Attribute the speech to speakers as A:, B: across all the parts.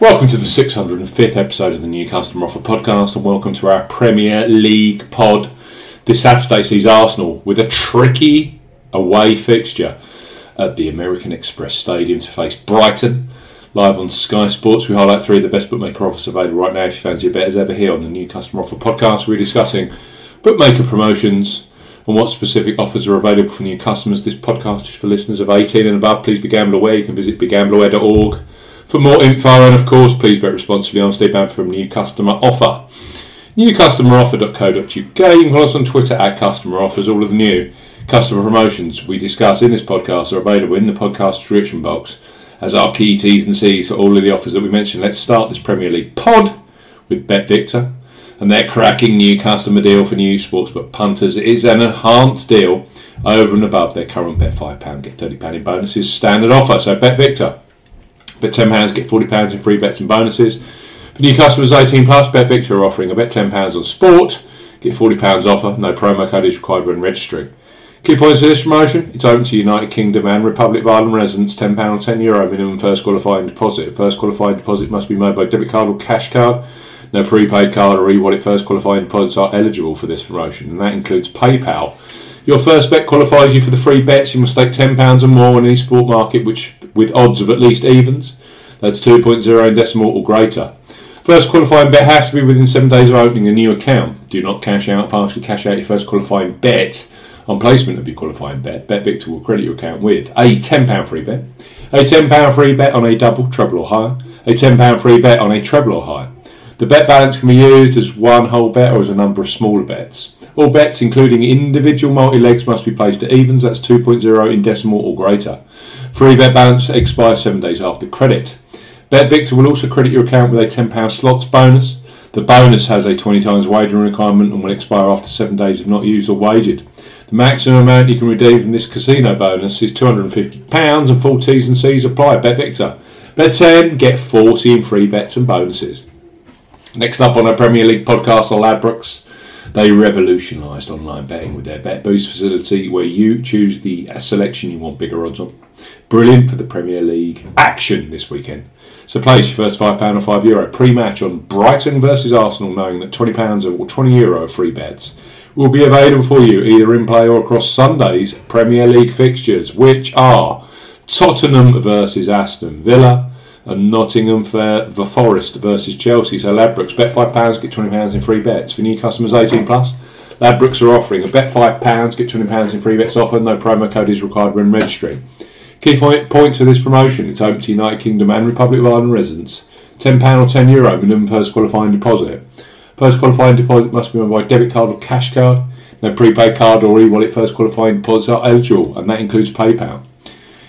A: Welcome to the 605th episode of the New Customer Offer podcast, and welcome to our Premier League pod. This Saturday sees Arsenal with a tricky away fixture at the American Express Stadium to face Brighton. Live on Sky Sports, we highlight three of the best bookmaker offers available right now. If you fancy a bet as ever here on the New Customer Offer podcast, we're discussing bookmaker promotions and what specific offers are available for new customers. This podcast is for listeners of 18 and above. Please be gamble aware. You can visit begambleaware.org for more info, and of course, please bet responsibly. I'm Steve from New Customer Offer. NewCustomeroffer.co.uk. You can follow us on Twitter at Customer Offers. All of the new customer promotions we discuss in this podcast are available in the podcast description box as our key T's and C's for all of the offers that we mentioned. Let's start this Premier League pod with Bet Victor and their cracking new customer deal for new sportsbook punters. It is an enhanced deal over and above their current bet £5, get £30 in bonuses standard offer. So Bet Victor Bet £10, get £40 in free bets and bonuses. For new customers 18 plus, Bet Victor are offering a bet £10 on sport, get £40 offer. No promo code is required when registering. Key points for this promotion it's open to United Kingdom and Republic of Ireland residents, £10 or €10 Euro minimum first qualifying deposit. First qualifying deposit must be made by debit card or cash card. No prepaid card or e wallet first qualifying deposits are eligible for this promotion, and that includes PayPal. Your first bet qualifies you for the free bets. You must stake £10 or more on any sport market, which with odds of at least evens. That's 2.0 in decimal or greater. First qualifying bet has to be within seven days of opening a new account. Do not cash out, partially cash out your first qualifying bet on placement of your qualifying bet. Bet Victor will credit your account with a £10 free bet, a £10 free bet on a double, treble or higher, a £10 free bet on a treble or higher. The bet balance can be used as one whole bet or as a number of smaller bets. All bets, including individual multi legs, must be placed at evens, that's 2.0 in decimal or greater. Free bet balance expires seven days after credit. Bet Victor will also credit your account with a £10 slots bonus. The bonus has a 20 times wagering requirement and will expire after seven days if not used or wagered. The maximum amount you can redeem from this casino bonus is £250 and full T's and C's apply. Bet Victor. Bet 10, get 40 in free bets and bonuses. Next up on our Premier League podcast are Ladbrokes. They revolutionised online betting with their Bet Boost facility where you choose the uh, selection you want bigger odds on. Brilliant for the Premier League action this weekend. So place your first £5 or €5 Euro pre-match on Brighton versus Arsenal knowing that £20 or €20 Euro free bets will be available for you either in play or across Sunday's Premier League fixtures which are Tottenham versus Aston Villa, and Nottingham for the Forest versus Chelsea. So Ladbrokes, bet £5, get £20 in free bets. For new customers 18 plus, Ladbrokes are offering a bet £5, get £20 in free bets offer. No promo code is required when registering. Key point to this promotion, it's open to United Kingdom and Republic of Ireland residents. £10 or €10 Euro minimum first qualifying deposit. First qualifying deposit must be made by debit card or cash card. No prepaid card or e-wallet first qualifying deposits are eligible, and that includes PayPal.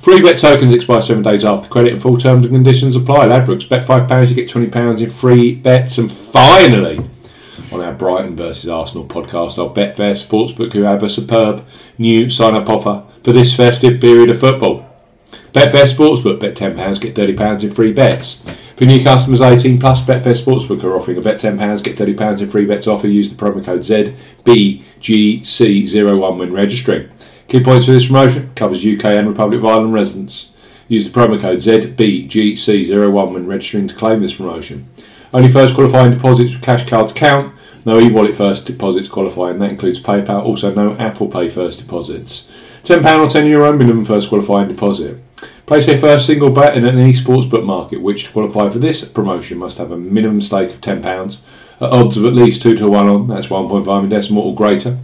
A: Free bet tokens expire seven days after credit and full terms and conditions apply. Ladbrokes, bet £5, you get £20 in free bets. And finally, on our Brighton versus Arsenal podcast, our Betfair Sportsbook, who have a superb new sign up offer for this festive period of football. Betfair Sportsbook, bet £10, get £30 in free bets. For new customers 18 plus, Betfair Sportsbook are offering a bet £10, get £30 in free bets offer. Use the promo code ZBGC01 when registering. Key points for this promotion covers UK and Republic of Ireland residents. Use the promo code ZBGC01 when registering to claim this promotion. Only first qualifying deposits with cash cards count. No e-wallet first deposits qualify, and that includes PayPal. Also, no Apple Pay first deposits. £10 or €10 Euro minimum first qualifying deposit. Place a first single bet in any sportsbook market, which to qualify for this promotion must have a minimum stake of £10 at odds of at least 2 to 1 on, that's 1.5 in decimal or greater.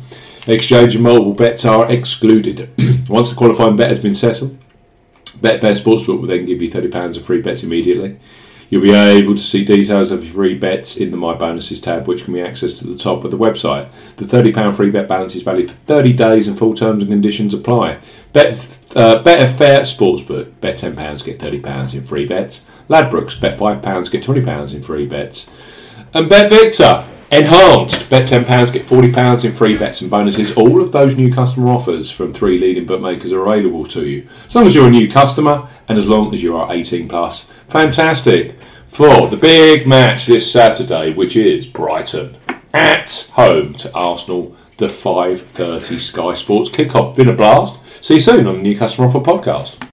A: Exchange and mobile bets are excluded. Once the qualifying bet has been settled, Betfair Sportsbook will then give you £30 of free bets immediately. You'll be able to see details of your free bets in the My Bonuses tab, which can be accessed at the top of the website. The £30 free bet balance is valid for 30 days and full terms and conditions apply. Bet, uh, Betfair Sportsbook, bet £10, get £30 in free bets. Ladbrokes, bet £5, get £20 in free bets. And Bet Victor, Enhanced, bet £10, get £40 in free bets and bonuses. All of those new customer offers from three leading bookmakers are available to you. As long as you're a new customer and as long as you are 18 plus. Fantastic. For the big match this Saturday, which is Brighton at home to Arsenal, the 5.30 Sky Sports kickoff. Been a blast. See you soon on the New Customer Offer podcast.